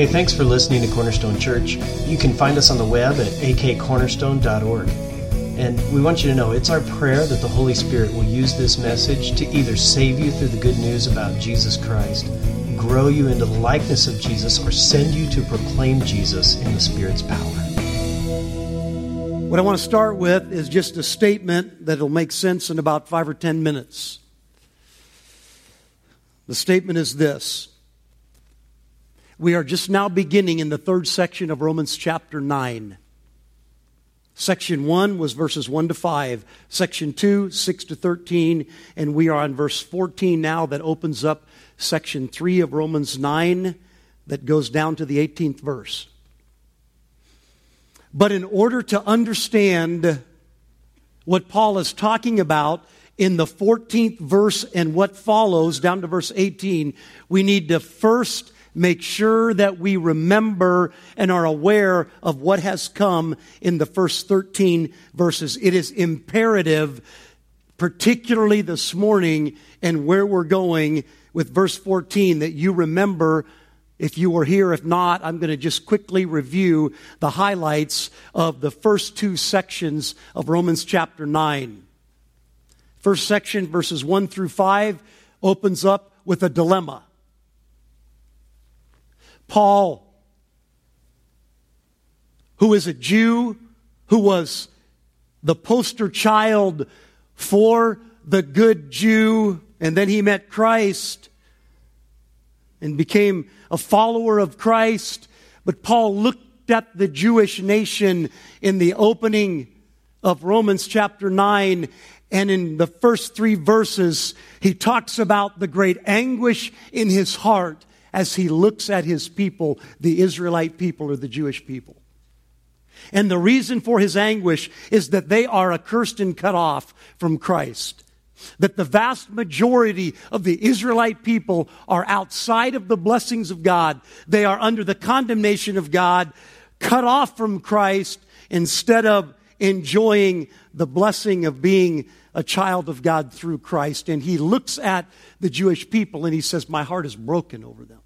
Hey, thanks for listening to Cornerstone Church. You can find us on the web at akcornerstone.org. And we want you to know it's our prayer that the Holy Spirit will use this message to either save you through the good news about Jesus Christ, grow you into the likeness of Jesus, or send you to proclaim Jesus in the Spirit's power. What I want to start with is just a statement that will make sense in about five or ten minutes. The statement is this We are just now beginning in the third section of Romans chapter 9. Section 1 was verses 1 to 5, section 2, 6 to 13, and we are on verse 14 now that opens up section 3 of Romans 9 that goes down to the 18th verse. But in order to understand what Paul is talking about in the 14th verse and what follows down to verse 18, we need to first make sure that we remember and are aware of what has come in the first 13 verses. It is imperative, particularly this morning and where we're going with verse 14, that you remember if you were here, if not, I'm going to just quickly review the highlights of the first two sections of Romans chapter 9. First section, verses 1 through 5, opens up with a dilemma. Paul, who is a Jew, who was the poster child for the good Jew, and then he met Christ and became a follower of Christ. But Paul looked at the Jewish nation in the opening of Romans chapter 9 and in the first three verses, he talks about the great anguish in his heart as he looks at his people, the Israelite people or the Jewish people. And the reason for his anguish is that they are accursed and cut off from Christ that the vast majority of the Israelite people are outside of the blessings of God. They are under the condemnation of God, cut off from Christ instead of enjoying the blessing of being a child of God through Christ. And he looks at the Jewish people and he says, My heart is broken over them.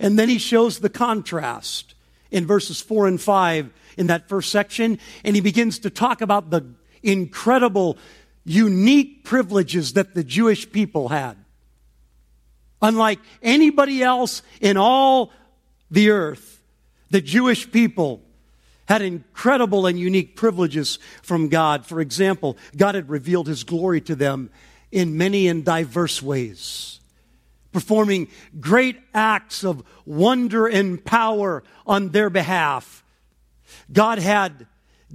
And then he shows the contrast in verses 4 and 5 in that first section. And he begins to talk about the incredible, unique privileges that the Jewish people had. Unlike anybody else in all the earth, the Jewish people had incredible and unique privileges from God. For example, God had revealed his glory to them in many and diverse ways, performing great acts of wonder and power on their behalf. God had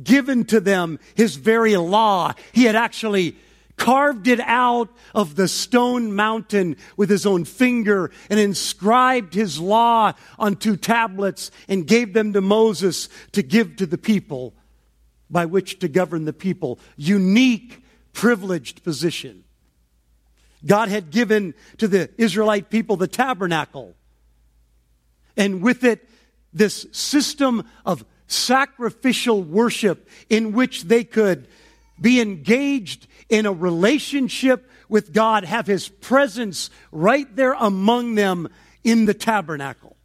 given to them his very law. He had actually carved it out of the stone mountain with his own finger and inscribed his law on two tablets and gave them to Moses to give to the people by which to govern the people. Unique, privileged position. God had given to the Israelite people the tabernacle. And with it, this system of sacrificial worship in which they could be engaged in a relationship with God, have His presence right there among them in the tabernacle.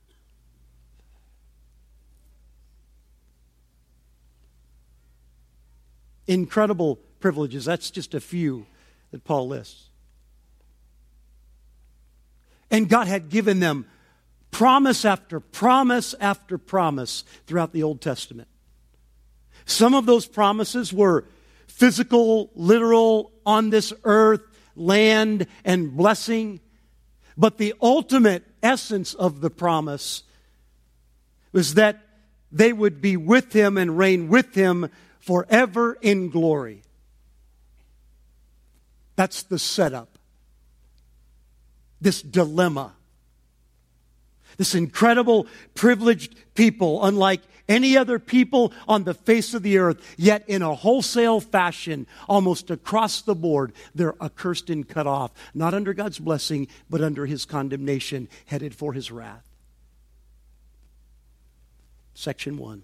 Incredible privileges. That's just a few that Paul lists. And God had given them promise after promise after promise throughout the Old Testament. Some of those promises were physical, literal, on this earth, land, and blessing. But the ultimate essence of the promise was that they would be with him and reign with him forever in glory. That's the setup. This dilemma this incredible, privileged people, unlike any other people on the face of the earth, yet in a wholesale fashion, almost across the board, they're accursed and cut off, not under God's blessing, but under his condemnation, headed for his wrath. Section 1.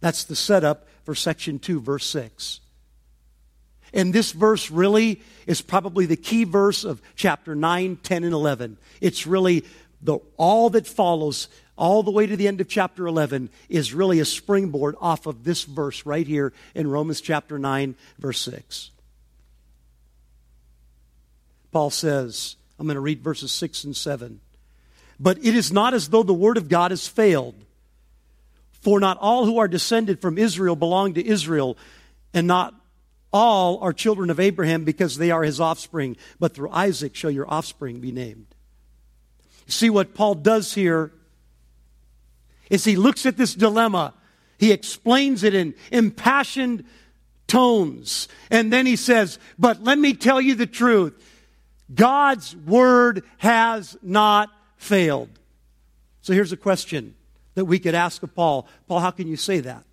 That's the setup for section 2, verse 6. And this verse really is probably the key verse of chapter 9, 10, and 11. It's really the, all that follows all the way to the end of chapter 11 is really a springboard off of this verse right here in Romans chapter 9, verse 6. Paul says, I'm going to read verses 6 and 7. But it is not as though the word of God has failed. For not all who are descended from Israel belong to Israel, and not all are children of Abraham because they are his offspring, but through Isaac shall your offspring be named. See what Paul does here is he looks at this dilemma. He explains it in impassioned tones. And then he says, But let me tell you the truth God's word has not failed. So here's a question that we could ask of Paul Paul, how can you say that?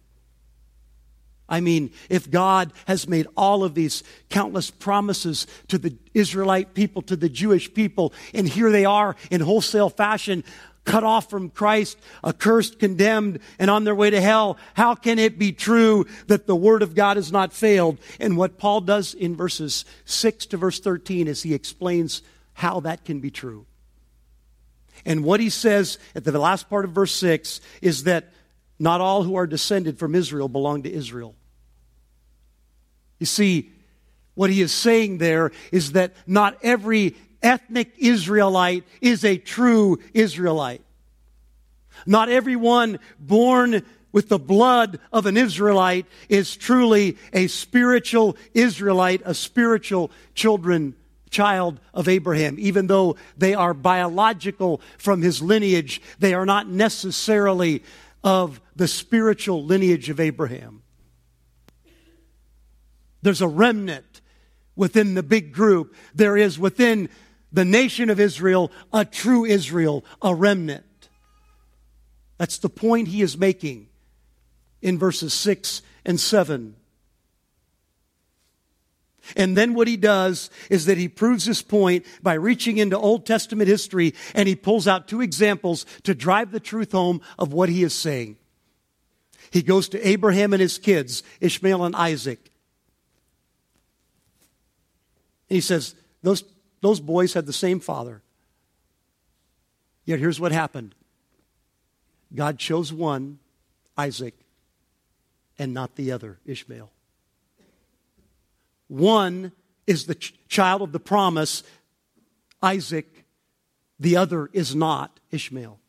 I mean, if God has made all of these countless promises to the Israelite people, to the Jewish people, and here they are in wholesale fashion, cut off from Christ, accursed, condemned, and on their way to hell, how can it be true that the Word of God has not failed? And what Paul does in verses 6 to verse 13 is he explains how that can be true. And what he says at the last part of verse 6 is that not all who are descended from Israel belong to Israel. You see, what he is saying there is that not every ethnic Israelite is a true Israelite. Not everyone born with the blood of an Israelite is truly a spiritual Israelite, a spiritual children, child of Abraham. Even though they are biological from his lineage, they are not necessarily of the spiritual lineage of Abraham. There's a remnant within the big group. There is within the nation of Israel a true Israel, a remnant. That's the point he is making in verses 6 and 7. And then what he does is that he proves his point by reaching into Old Testament history and he pulls out two examples to drive the truth home of what he is saying. He goes to Abraham and his kids, Ishmael and Isaac. And he says, those, those boys had the same father. Yet here's what happened God chose one, Isaac, and not the other, Ishmael. One is the ch- child of the promise, Isaac. The other is not, Ishmael.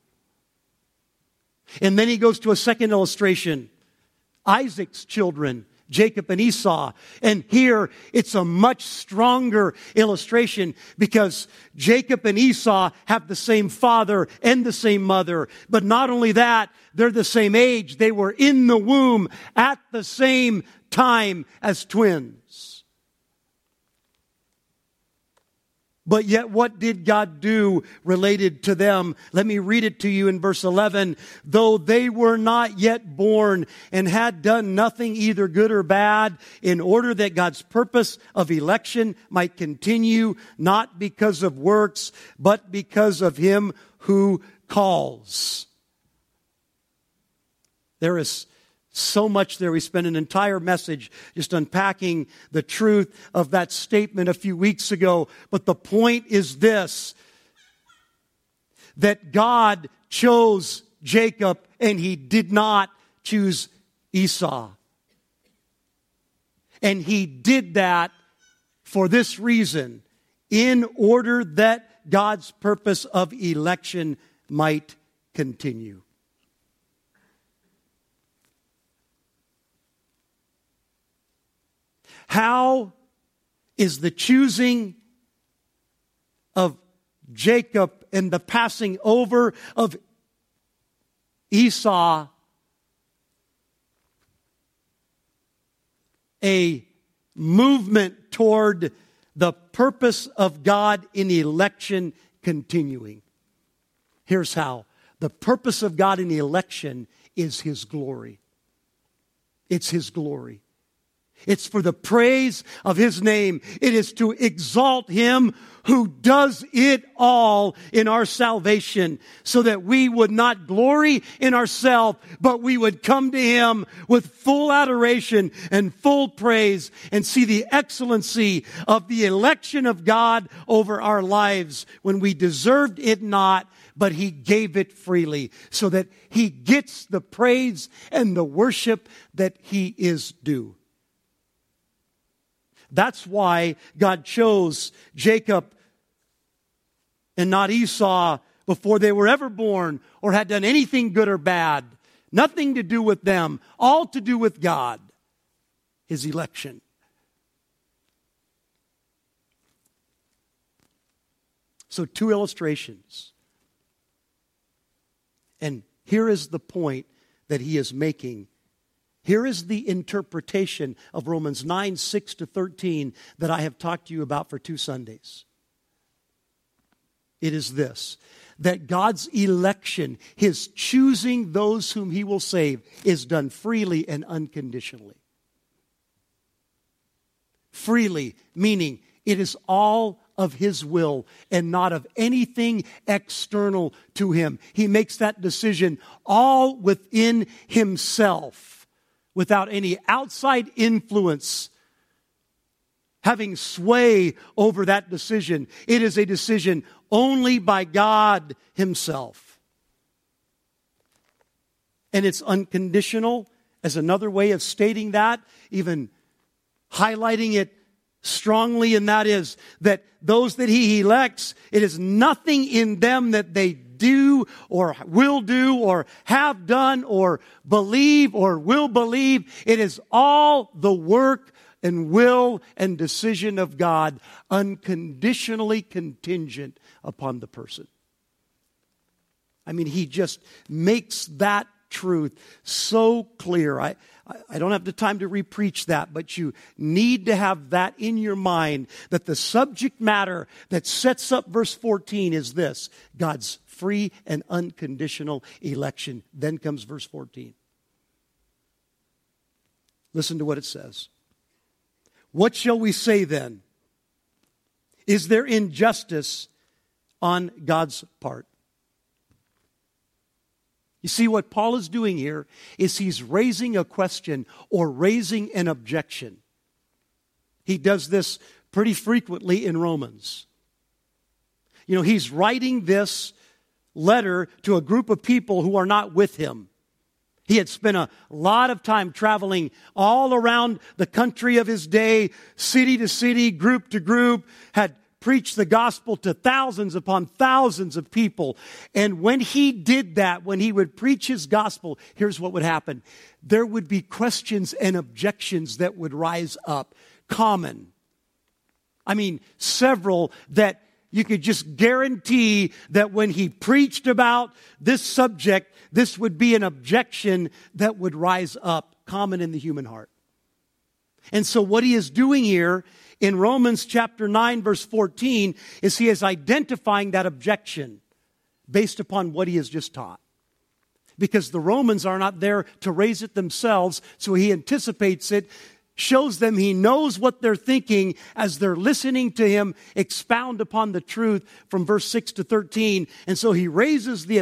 And then he goes to a second illustration Isaac's children Jacob and Esau. And here it's a much stronger illustration because Jacob and Esau have the same father and the same mother. But not only that, they're the same age. They were in the womb at the same time as twins. But yet, what did God do related to them? Let me read it to you in verse 11. Though they were not yet born and had done nothing either good or bad, in order that God's purpose of election might continue, not because of works, but because of Him who calls. There is so much there. We spent an entire message just unpacking the truth of that statement a few weeks ago. But the point is this that God chose Jacob and he did not choose Esau. And he did that for this reason in order that God's purpose of election might continue. How is the choosing of Jacob and the passing over of Esau a movement toward the purpose of God in election continuing? Here's how the purpose of God in election is His glory. It's His glory. It's for the praise of his name. It is to exalt him who does it all in our salvation so that we would not glory in ourselves, but we would come to him with full adoration and full praise and see the excellency of the election of God over our lives when we deserved it not, but he gave it freely so that he gets the praise and the worship that he is due. That's why God chose Jacob and not Esau before they were ever born or had done anything good or bad. Nothing to do with them, all to do with God, his election. So, two illustrations. And here is the point that he is making here is the interpretation of Romans 9, 6 to 13 that I have talked to you about for two Sundays. It is this that God's election, his choosing those whom he will save, is done freely and unconditionally. Freely, meaning it is all of his will and not of anything external to him. He makes that decision all within himself without any outside influence having sway over that decision. It is a decision only by God Himself. And it's unconditional as another way of stating that, even highlighting it strongly, and that is that those that He elects, it is nothing in them that they do or will do or have done or believe or will believe. It is all the work and will and decision of God, unconditionally contingent upon the person. I mean, he just makes that truth so clear. I, I don't have the time to repreach that, but you need to have that in your mind that the subject matter that sets up verse 14 is this God's free and unconditional election. Then comes verse 14. Listen to what it says. What shall we say then? Is there injustice on God's part? You see, what Paul is doing here is he's raising a question or raising an objection. He does this pretty frequently in Romans. You know, he's writing this letter to a group of people who are not with him. He had spent a lot of time traveling all around the country of his day, city to city, group to group, had preached the gospel to thousands upon thousands of people. And when he did that, when he would preach his gospel, here's what would happen. There would be questions and objections that would rise up. Common. I mean, several that you could just guarantee that when he preached about this subject, this would be an objection that would rise up, common in the human heart. And so, what he is doing here in Romans chapter 9, verse 14, is he is identifying that objection based upon what he has just taught. Because the Romans are not there to raise it themselves, so he anticipates it shows them he knows what they're thinking as they're listening to him expound upon the truth from verse 6 to 13. And so he raises the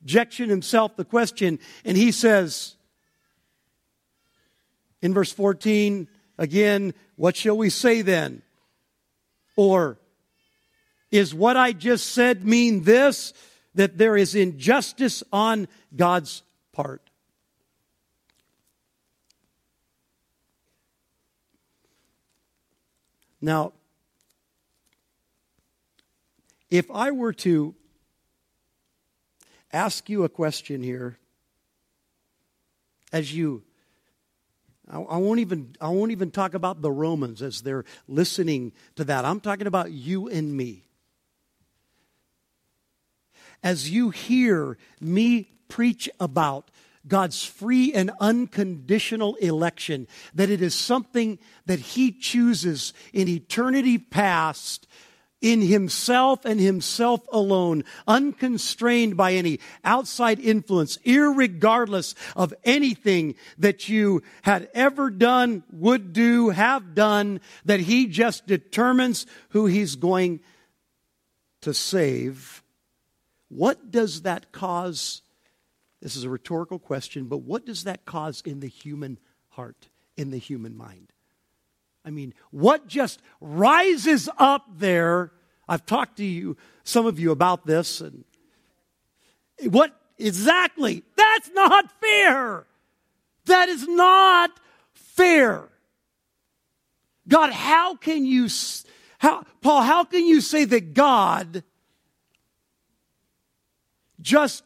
objection himself, the question, and he says in verse 14, again, what shall we say then? Or is what I just said mean this? That there is injustice on God's part. Now, if I were to ask you a question here, as you I, won't even I won't even talk about the Romans as they're listening to that. I'm talking about you and me. As you hear me preach about God's free and unconditional election, that it is something that He chooses in eternity past in himself and himself alone, unconstrained by any outside influence, irregardless of anything that you had ever done, would do, have done, that he just determines who he's going to save. What does that cause? This is a rhetorical question, but what does that cause in the human heart, in the human mind? I mean, what just rises up there? I've talked to you, some of you about this, and what exactly? That's not fair. That is not fair. God, how can you, how, Paul, how can you say that God just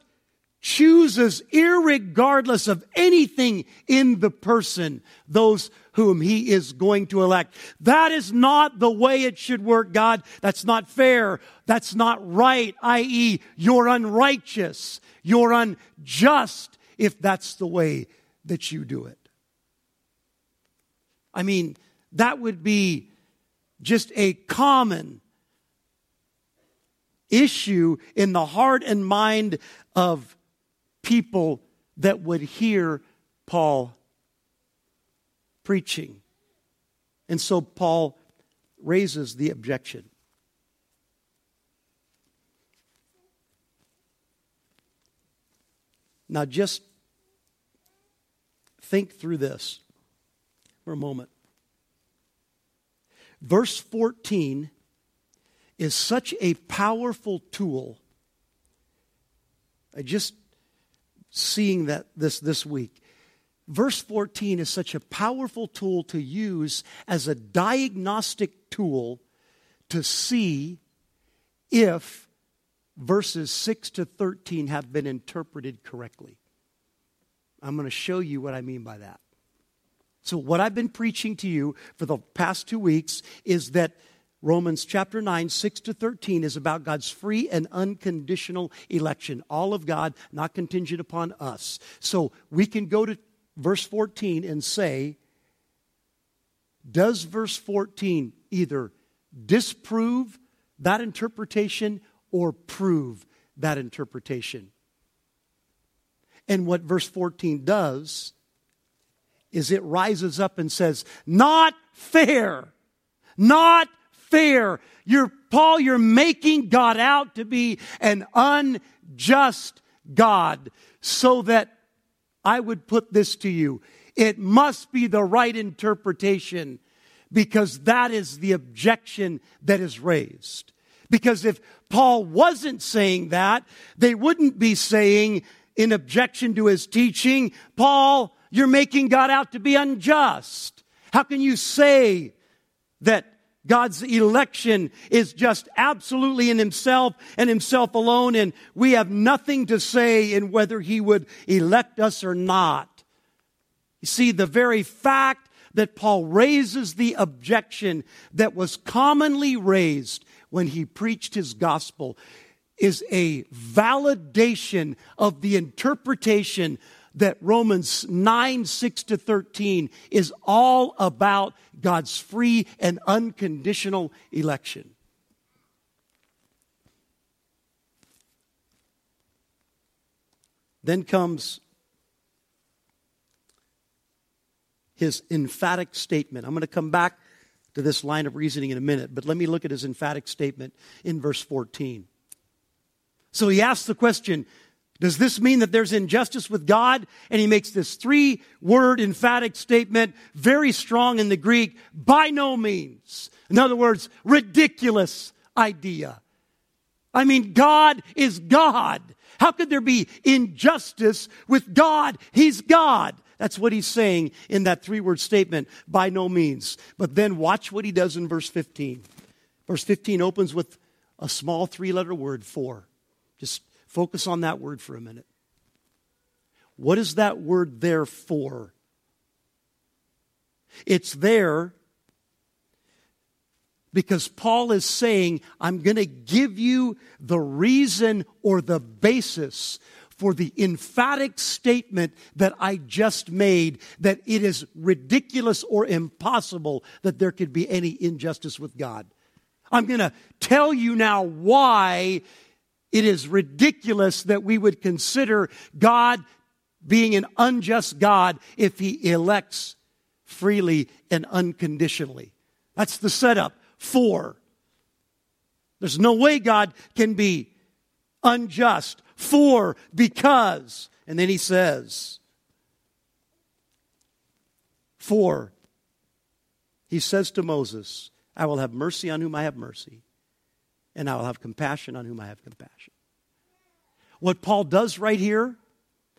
chooses, irregardless of anything in the person, those whom he is going to elect. That is not the way it should work, God. That's not fair. That's not right, i.e., you're unrighteous. You're unjust if that's the way that you do it. I mean, that would be just a common issue in the heart and mind of people that would hear Paul preaching. And so Paul raises the objection. Now, just think through this for a moment. Verse 14 is such a powerful tool. I just seeing that this this week verse 14 is such a powerful tool to use as a diagnostic tool to see if verses 6 to 13 have been interpreted correctly. I'm going to show you what I mean by that. So, what I've been preaching to you for the past two weeks is that Romans chapter 9, 6 to 13 is about God's free and unconditional election. All of God, not contingent upon us. So we can go to verse 14 and say, does verse 14 either disprove that interpretation or prove that interpretation? And what verse 14 does is it rises up and says, Not fair, not fair. You're, Paul, you're making God out to be an unjust God so that I would put this to you. It must be the right interpretation because that is the objection that is raised. Because if Paul wasn't saying that, they wouldn't be saying in objection to his teaching, Paul, you're making God out to be unjust. How can you say that God's election is just absolutely in himself and himself alone, and we have nothing to say in whether he would elect us or not. You see, the very fact that Paul raises the objection that was commonly raised when he preached his gospel is a validation of the interpretation that Romans 9, 6 to 13 is all about God's free and unconditional election. Then comes his emphatic statement. I'm going to come back to this line of reasoning in a minute, but let me look at his emphatic statement in verse 14. So he asks the question does this mean that there's injustice with God? And he makes this three word emphatic statement, very strong in the Greek, by no means. In other words, ridiculous idea. I mean, God is God. How could there be injustice with God? He's God. That's what he's saying in that three word statement, by no means. But then watch what he does in verse 15. Verse 15 opens with a small three letter word, for. Just Focus on that word for a minute. What is that word there for? It's there because Paul is saying, I'm going to give you the reason or the basis for the emphatic statement that I just made that it is ridiculous or impossible that there could be any injustice with God. I'm going to tell you now why it is ridiculous that we would consider God being an unjust God if he elects freely and unconditionally. That's the setup for. There's no way God can be unjust for, because. And then he says, for. He says to Moses, I will have mercy on whom I have mercy, and I will have compassion on whom I have compassion. What Paul does right here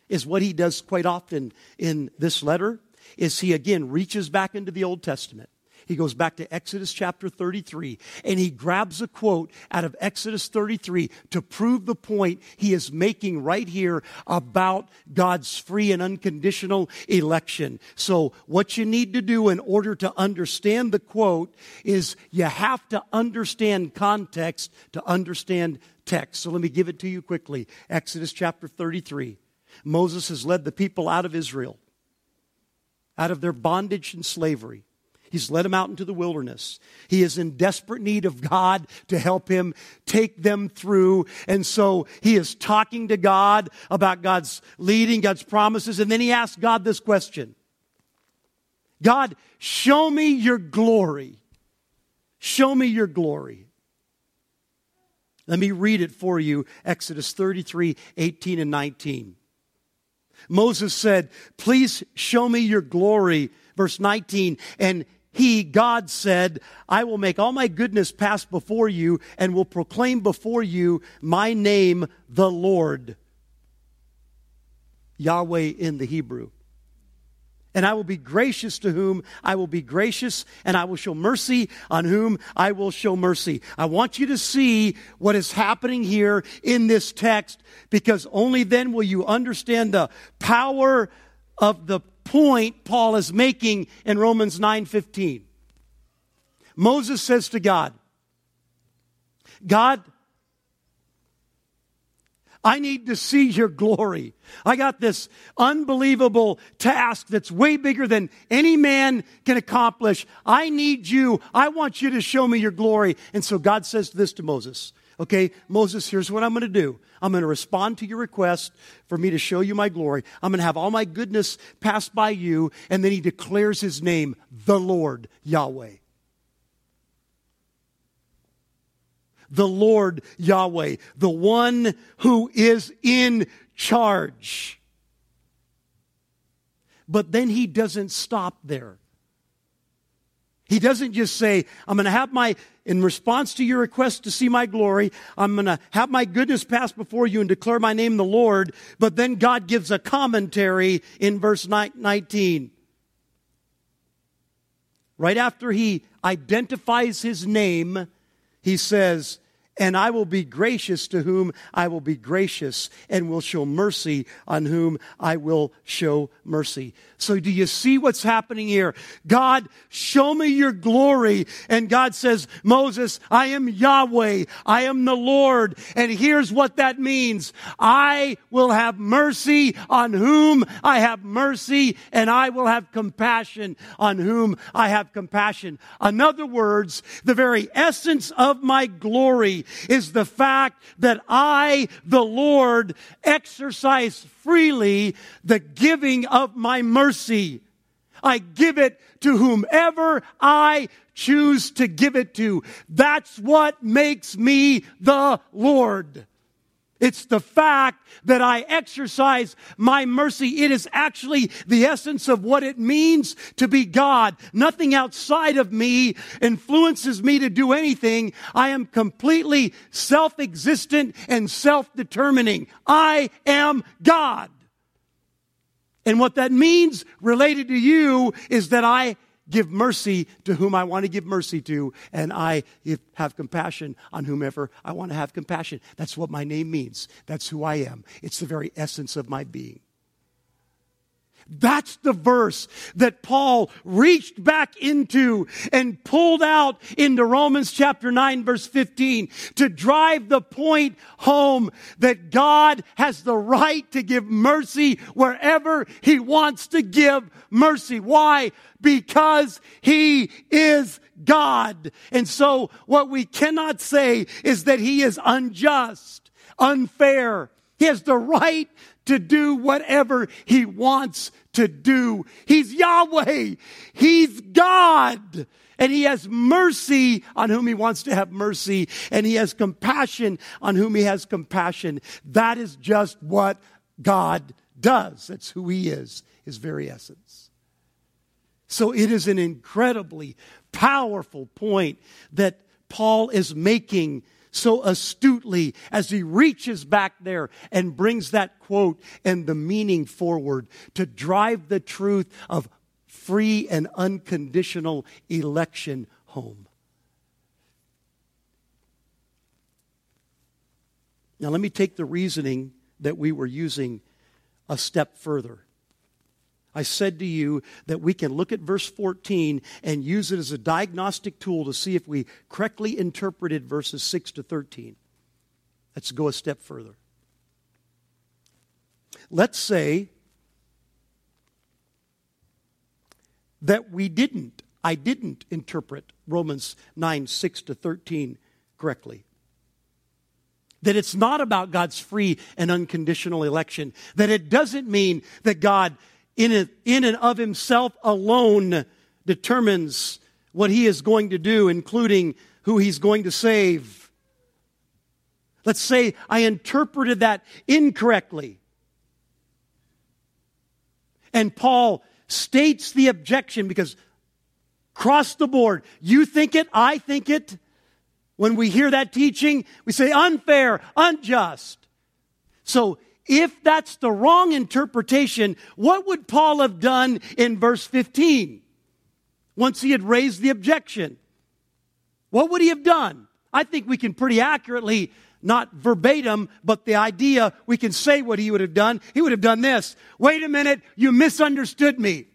is what he does quite often in this letter is he again reaches back into the Old Testament he goes back to Exodus chapter 33 and he grabs a quote out of Exodus 33 to prove the point he is making right here about God's free and unconditional election. So, what you need to do in order to understand the quote is you have to understand context to understand text. So, let me give it to you quickly. Exodus chapter 33. Moses has led the people out of Israel, out of their bondage and slavery. He's led them out into the wilderness. He is in desperate need of God to help him take them through. And so he is talking to God about God's leading, God's promises. And then he asks God this question God, show me your glory. Show me your glory. Let me read it for you Exodus 33 18 and 19. Moses said, Please show me your glory. Verse 19. And he, God, said, I will make all my goodness pass before you and will proclaim before you my name, the Lord. Yahweh in the Hebrew. And I will be gracious to whom I will be gracious, and I will show mercy on whom I will show mercy. I want you to see what is happening here in this text, because only then will you understand the power of the point Paul is making in Romans 9:15. Moses says to God, God, I need to see your glory. I got this unbelievable task that's way bigger than any man can accomplish. I need you. I want you to show me your glory. And so God says this to Moses Okay, Moses, here's what I'm going to do. I'm going to respond to your request for me to show you my glory. I'm going to have all my goodness pass by you. And then he declares his name, the Lord Yahweh. The Lord Yahweh, the one who is in charge. But then he doesn't stop there. He doesn't just say, I'm going to have my, in response to your request to see my glory, I'm going to have my goodness pass before you and declare my name the Lord. But then God gives a commentary in verse 19. Right after he identifies his name, he says, and I will be gracious to whom I will be gracious, and will show mercy on whom I will show mercy. So, do you see what's happening here? God, show me your glory. And God says, Moses, I am Yahweh, I am the Lord. And here's what that means I will have mercy on whom I have mercy, and I will have compassion on whom I have compassion. In other words, the very essence of my glory is the fact that I, the Lord, exercise freely the giving of my mercy. I give it to whomever I choose to give it to. That's what makes me the Lord. It's the fact that I exercise my mercy. It is actually the essence of what it means to be God. Nothing outside of me influences me to do anything. I am completely self-existent and self-determining. I am God. And what that means related to you is that I give mercy to whom I want to give mercy to, and I have compassion on whomever I want to have compassion. That's what my name means. That's who I am. It's the very essence of my being. That's the verse that Paul reached back into and pulled out into Romans chapter 9 verse 15 to drive the point home that God has the right to give mercy wherever he wants to give mercy. Why? Because he is God. And so what we cannot say is that he is unjust, unfair. He has the right to do whatever he wants to do. He's Yahweh. He's God. And he has mercy on whom he wants to have mercy. And he has compassion on whom he has compassion. That is just what God does. That's who he is, his very essence. So it is an incredibly powerful point that Paul is making so astutely as he reaches back there and brings that quote and the meaning forward to drive the truth of free and unconditional election home. Now, let me take the reasoning that we were using a step further. I said to you that we can look at verse 14 and use it as a diagnostic tool to see if we correctly interpreted verses 6 to 13. Let's go a step further. Let's say that we didn't, I didn't interpret Romans 9 6 to 13 correctly. That it's not about God's free and unconditional election. That it doesn't mean that God, in, in and of himself alone, determines what he is going to do, including who he's going to save. Let's say I interpreted that incorrectly. And Paul states the objection because cross the board, you think it, I think it. When we hear that teaching, we say unfair, unjust. So, if that's the wrong interpretation, what would Paul have done in verse 15 once he had raised the objection? What would he have done? I think we can pretty accurately, not verbatim, but the idea, we can say what he would have done. He would have done this. Wait a minute, you misunderstood me.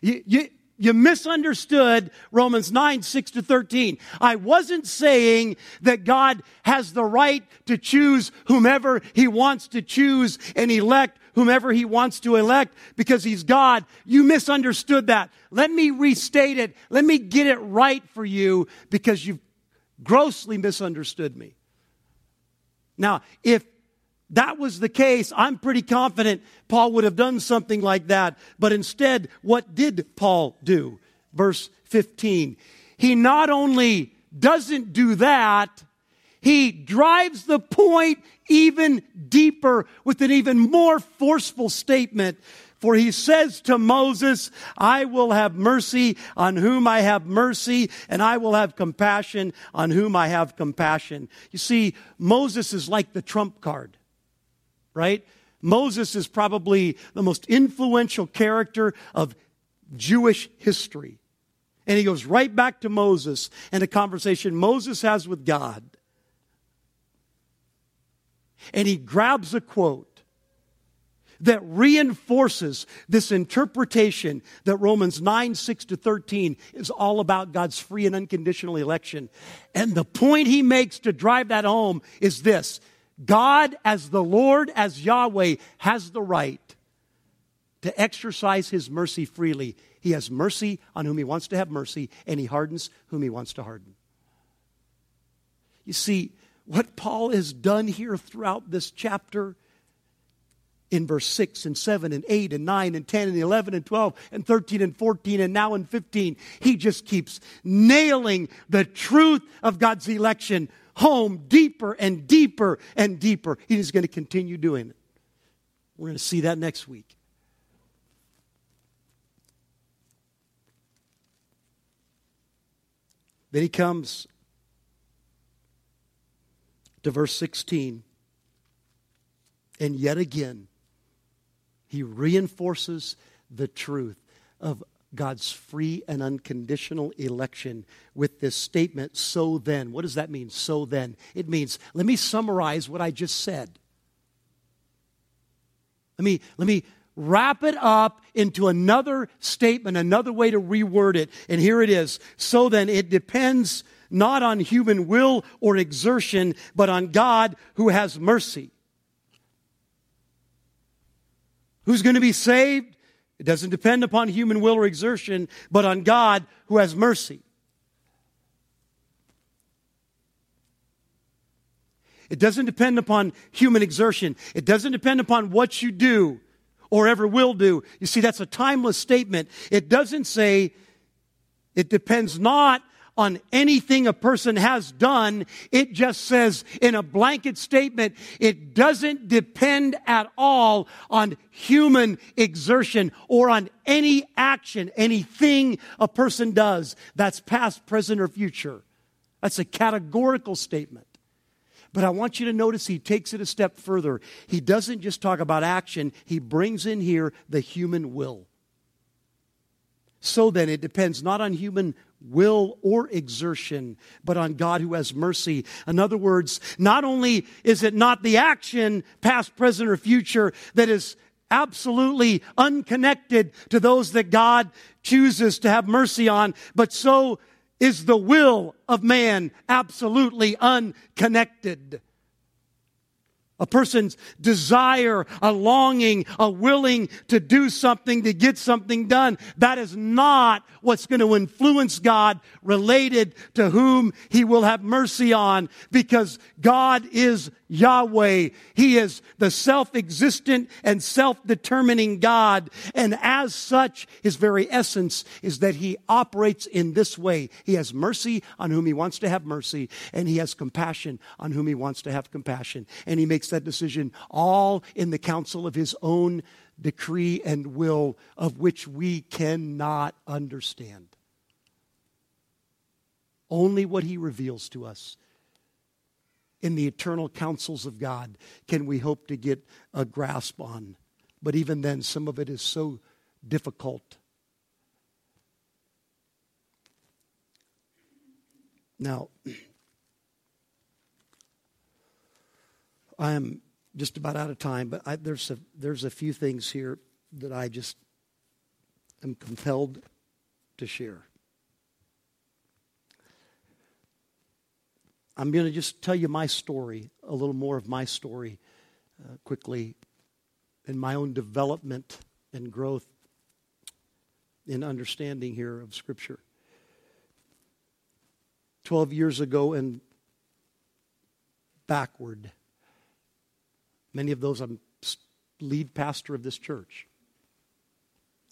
You, you, you misunderstood Romans 9, 6 to 13. I wasn't saying that God has the right to choose whomever he wants to choose and elect whomever he wants to elect because he's God. You misunderstood that. Let me restate it. Let me get it right for you because you've grossly misunderstood me. Now, if that was the case, I'm pretty confident Paul would have done something like that. But instead, what did Paul do? Verse 15. He not only doesn't do that, he drives the point even deeper with an even more forceful statement. For he says to Moses, I will have mercy on whom I have mercy, and I will have compassion on whom I have compassion. You see, Moses is like the trump card right? Moses is probably the most influential character of Jewish history. And he goes right back to Moses and a conversation Moses has with God. And he grabs a quote that reinforces this interpretation that Romans 9, 6 to 13 is all about God's free and unconditional election. And the point he makes to drive that home is this God, as the Lord, as Yahweh, has the right to exercise his mercy freely. He has mercy on whom he wants to have mercy, and he hardens whom he wants to harden. You see, what Paul has done here throughout this chapter in verse 6 and 7 and 8 and 9 and 10 and 11 and 12 and 13 and 14 and now in 15, he just keeps nailing the truth of God's election home deeper and deeper and deeper. He is going to continue doing it. We're going to see that next week. Then he comes to verse 16. And yet again, he reinforces the truth of God's free and unconditional election with this statement, so then. What does that mean, so then? It means, let me summarize what I just said. Let me, let me wrap it up into another statement, another way to reword it. And here it is. So then, it depends not on human will or exertion, but on God who has mercy. Who's going to be saved? It doesn't depend upon human will or exertion, but on God who has mercy. It doesn't depend upon human exertion. It doesn't depend upon what you do or ever will do. You see, that's a timeless statement. It doesn't say it depends not on anything a person has done. It just says in a blanket statement, it doesn't depend at all on human exertion or on any action, anything a person does that's past, present, or future. That's a categorical statement. But I want you to notice he takes it a step further. He doesn't just talk about action, he brings in here the human will. So then, it depends not on human will or exertion, but on God who has mercy. In other words, not only is it not the action, past, present, or future, that is absolutely unconnected to those that God chooses to have mercy on, but so is the will of man absolutely unconnected. A person's desire, a longing, a willing to do something, to get something done. That is not what's going to influence God related to whom he will have mercy on because God is Yahweh. He is the self-existent and self-determining God. And as such, his very essence is that he operates in this way. He has mercy on whom he wants to have mercy, and he has compassion on whom he wants to have compassion. And he makes that decision all in the counsel of his own decree and will of which we cannot understand. Only what he reveals to us in the eternal counsels of God can we hope to get a grasp on. But even then, some of it is so difficult. Now, I am just about out of time, but I, there's, a, there's a few things here that I just am compelled to share. I'm going to just tell you my story, a little more of my story uh, quickly, in my own development and growth in understanding here of Scripture. 12 years ago and backward, many of those I'm lead pastor of this church.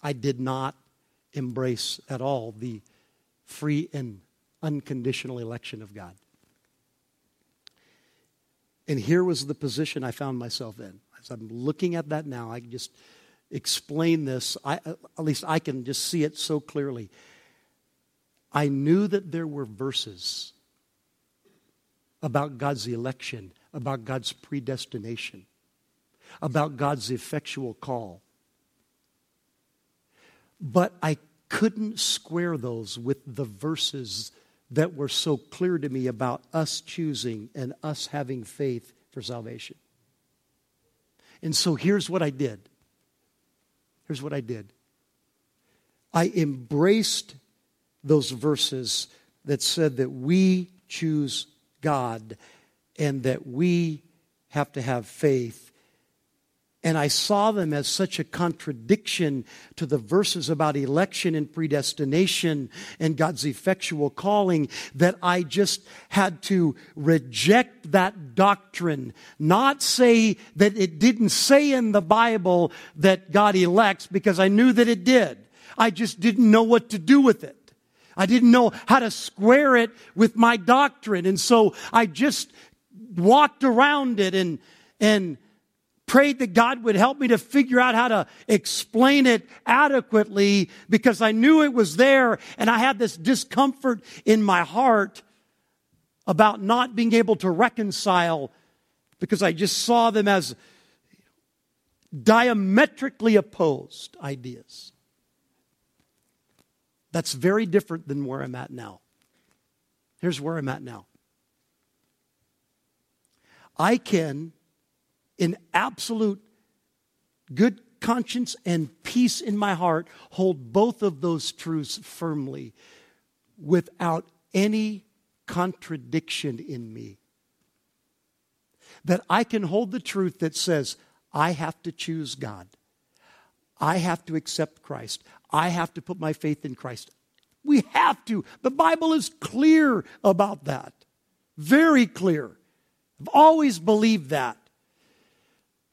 I did not embrace at all the free and unconditional election of God. And here was the position I found myself in. As I'm looking at that now, I can just explain this. I, uh, at least I can just see it so clearly. I knew that there were verses about God's election, about God's predestination, about God's effectual call. But I couldn't square those with the verses that were so clear to me about us choosing and us having faith for salvation. And so here's what I did. Here's what I did. I embraced those verses that said that we choose God and that we have to have faith and I saw them as such a contradiction to the verses about election and predestination and God's effectual calling that I just had to reject that doctrine. Not say that it didn't say in the Bible that God elects because I knew that it did. I just didn't know what to do with it. I didn't know how to square it with my doctrine. And so I just walked around it and, and prayed that God would help me to figure out how to explain it adequately because I knew it was there and I had this discomfort in my heart about not being able to reconcile because I just saw them as diametrically opposed ideas. That's very different than where I'm at now. Here's where I'm at now. I can in absolute good conscience and peace in my heart, hold both of those truths firmly without any contradiction in me. That I can hold the truth that says, I have to choose God. I have to accept Christ. I have to put my faith in Christ. We have to. The Bible is clear about that. Very clear. I've always believed that.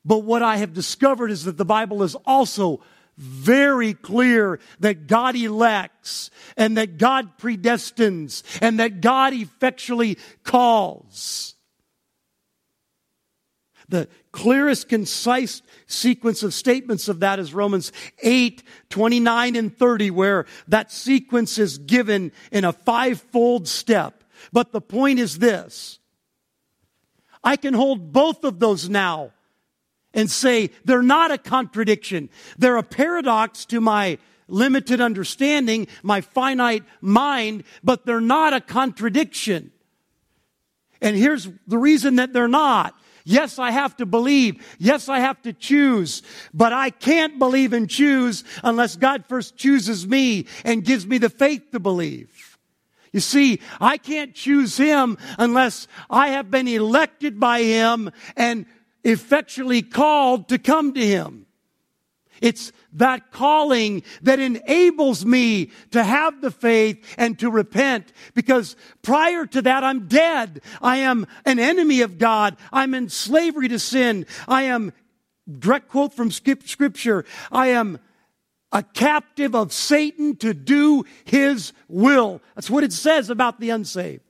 But what I have discovered is that the Bible is also very clear that God elects and that God predestines and that God effectually calls. The clearest, concise sequence of statements of that is Romans 8, 29 and 30, where that sequence is given in a fivefold step. But the point is this. I can hold both of those now and say they're not a contradiction. They're a paradox to my limited understanding, my finite mind, but they're not a contradiction. And here's the reason that they're not. Yes, I have to believe. Yes, I have to choose. But I can't believe and choose unless God first chooses me and gives me the faith to believe. You see, I can't choose Him unless I have been elected by Him and effectually called to come to Him. It's that calling that enables me to have the faith and to repent because prior to that I'm dead. I am an enemy of God. I'm in slavery to sin. I am, direct quote from scripture, I am a captive of Satan to do his will. That's what it says about the unsaved.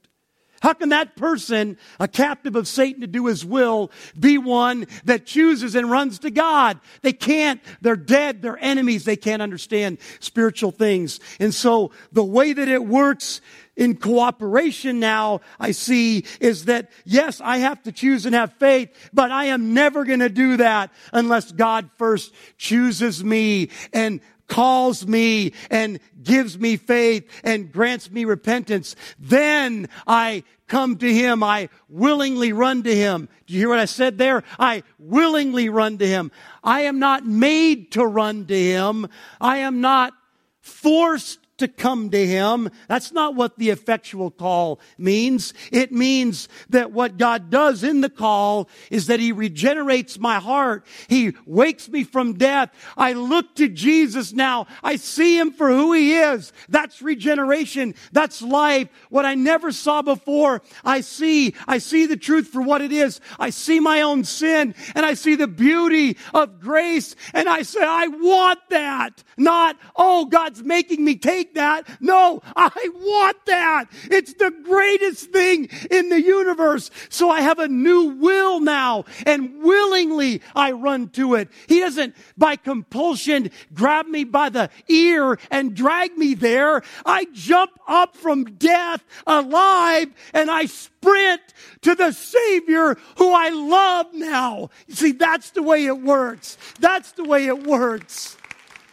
How can that person, a captive of Satan to do his will, be one that chooses and runs to God? They can't. They're dead. They're enemies. They can't understand spiritual things. And so the way that it works in cooperation now, I see, is that yes, I have to choose and have faith, but I am never going to do that unless God first chooses me and calls me and gives me faith and grants me repentance, then I come to him. I willingly run to him. Do you hear what I said there? I willingly run to him. I am not made to run to him. I am not forced to come to Him. That's not what the effectual call means. It means that what God does in the call is that He regenerates my heart. He wakes me from death. I look to Jesus now. I see Him for who He is. That's regeneration. That's life. What I never saw before, I see. I see the truth for what it is. I see my own sin and I see the beauty of grace and I say, I want that. Not, oh, God's making me take that. No, I want that. It's the greatest thing in the universe. So I have a new will now and willingly I run to it. He doesn't by compulsion grab me by the ear and drag me there. I jump up from death alive and I sprint to the Savior who I love now. You see, that's the way it works. That's the way it works.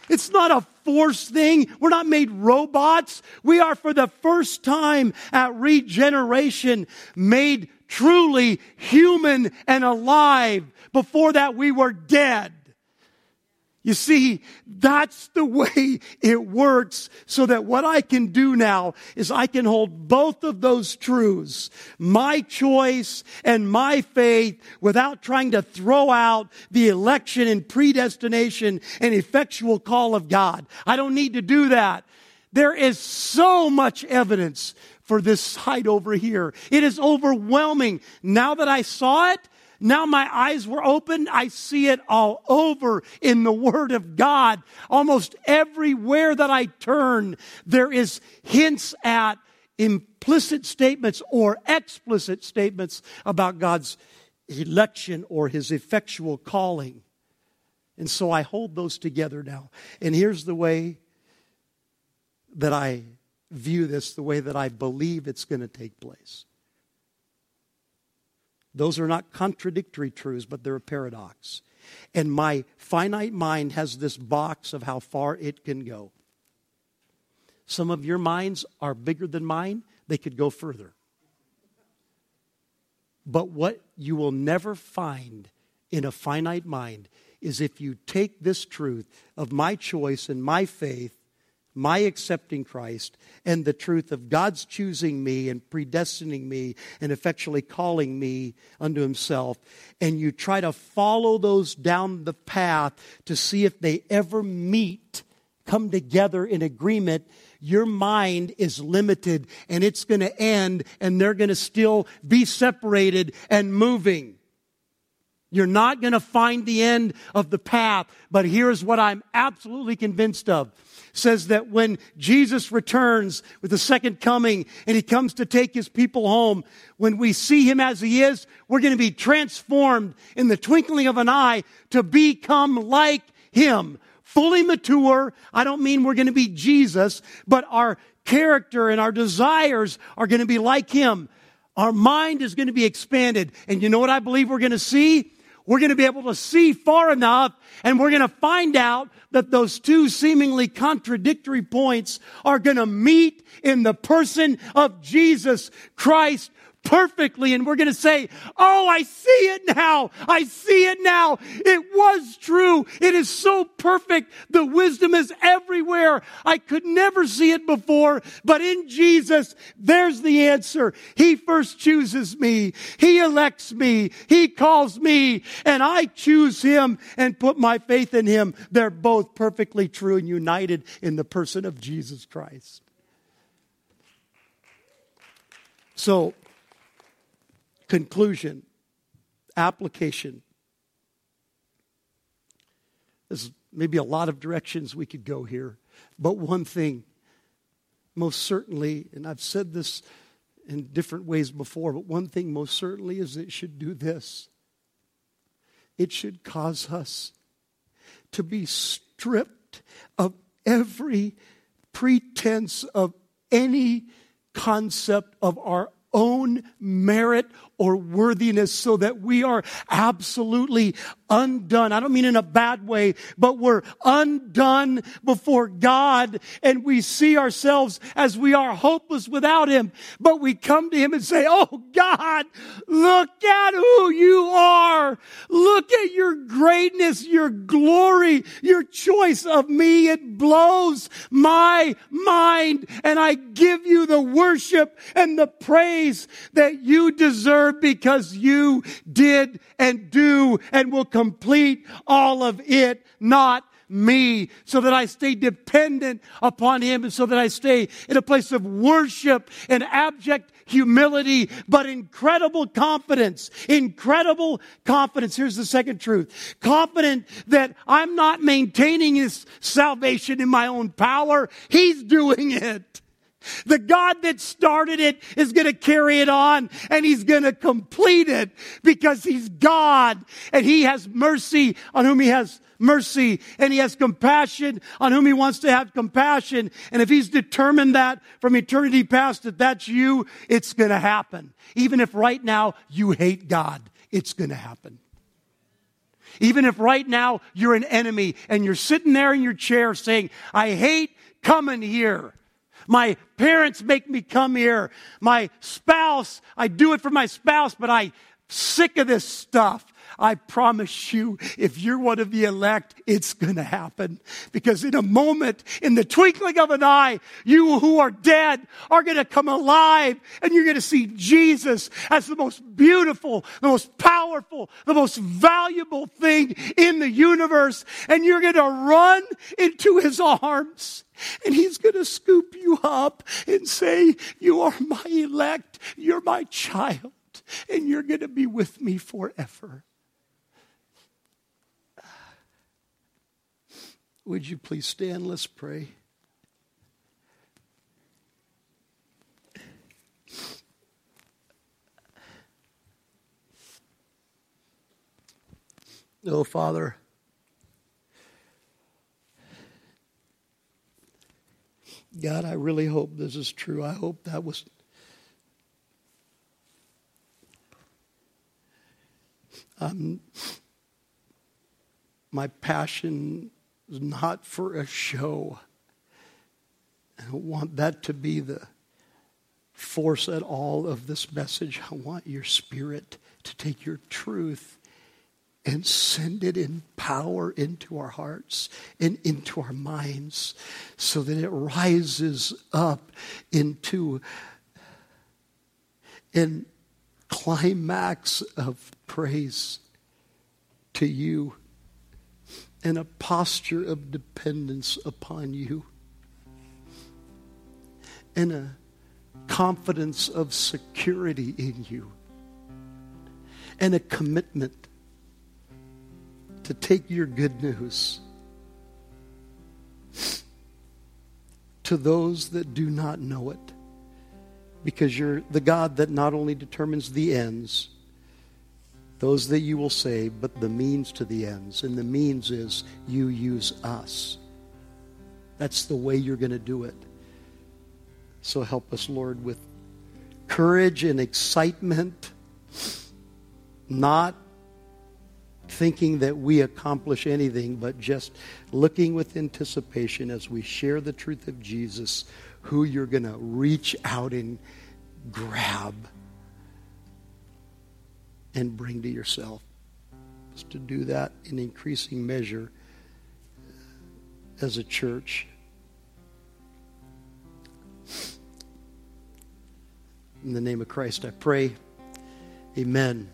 It's not a force thing. We're not made robots. We are for the first time at regeneration made truly human and alive. Before that, we were dead. You see, that's the way it works so that what I can do now is I can hold both of those truths, my choice and my faith without trying to throw out the election and predestination and effectual call of God. I don't need to do that. There is so much evidence for this side over here. It is overwhelming. Now that I saw it, now my eyes were opened. I see it all over in the Word of God. Almost everywhere that I turn, there is hints at implicit statements or explicit statements about God's election or His effectual calling. And so I hold those together now. And here's the way that I view this, the way that I believe it's going to take place. Those are not contradictory truths, but they're a paradox. And my finite mind has this box of how far it can go. Some of your minds are bigger than mine, they could go further. But what you will never find in a finite mind is if you take this truth of my choice and my faith my accepting Christ and the truth of God's choosing me and predestining me and effectually calling me unto Himself, and you try to follow those down the path to see if they ever meet, come together in agreement, your mind is limited and it's going to end and they're going to still be separated and moving. You're not going to find the end of the path, but here's what I'm absolutely convinced of. Says that when Jesus returns with the second coming and he comes to take his people home, when we see him as he is, we're going to be transformed in the twinkling of an eye to become like him. Fully mature. I don't mean we're going to be Jesus, but our character and our desires are going to be like him. Our mind is going to be expanded. And you know what I believe we're going to see? We're going to be able to see far enough and we're going to find out that those two seemingly contradictory points are going to meet in the person of Jesus Christ perfectly and we're going to say, Oh, I see it now. I see it now. It was true. It is so perfect. The wisdom is everywhere. I could never see it before, but in Jesus, there's the answer. He first chooses me. He elects me. He calls me and I choose him and put my faith in him. They're both perfectly true and united in the person of Jesus Christ. So, Conclusion, application. There's maybe a lot of directions we could go here, but one thing, most certainly, and I've said this in different ways before, but one thing most certainly is it should do this it should cause us to be stripped of every pretense of any concept of our own merit or worthiness so that we are absolutely undone. I don't mean in a bad way, but we're undone before God and we see ourselves as we are hopeless without Him. But we come to Him and say, Oh God, look at who you are. Look at your greatness, your glory, your choice of me. It blows my mind and I give you the worship and the praise that you deserve because you did and do and will complete all of it, not me, so that I stay dependent upon Him and so that I stay in a place of worship and abject humility, but incredible confidence. Incredible confidence. Here's the second truth. Confident that I'm not maintaining His salvation in my own power. He's doing it. The God that started it is going to carry it on and he's going to complete it because he's God and he has mercy on whom he has mercy and he has compassion on whom he wants to have compassion. And if he's determined that from eternity past that that's you, it's going to happen. Even if right now you hate God, it's going to happen. Even if right now you're an enemy and you're sitting there in your chair saying, I hate coming here. My parents make me come here. My spouse, I do it for my spouse, but I sick of this stuff. I promise you, if you're one of the elect, it's going to happen. Because in a moment, in the twinkling of an eye, you who are dead are going to come alive and you're going to see Jesus as the most beautiful, the most powerful, the most valuable thing in the universe. And you're going to run into his arms and he's going to scoop you up and say, you are my elect. You're my child and you're going to be with me forever. Would you please stand? Let's pray. Oh, Father, God, I really hope this is true. I hope that was. Um, my passion not for a show. I don't want that to be the force at all of this message. I want your spirit to take your truth and send it in power into our hearts and into our minds so that it rises up into an climax of praise to you and a posture of dependence upon you. and a confidence of security in you and a commitment to take your good news to those that do not know it. Because you're the God that not only determines the ends, those that you will save, but the means to the ends. And the means is you use us. That's the way you're going to do it. So help us, Lord, with courage and excitement, not thinking that we accomplish anything, but just looking with anticipation as we share the truth of Jesus, who you're going to reach out and grab and bring to yourself. Just to do that in increasing measure as a church. In the name of Christ, I pray. Amen.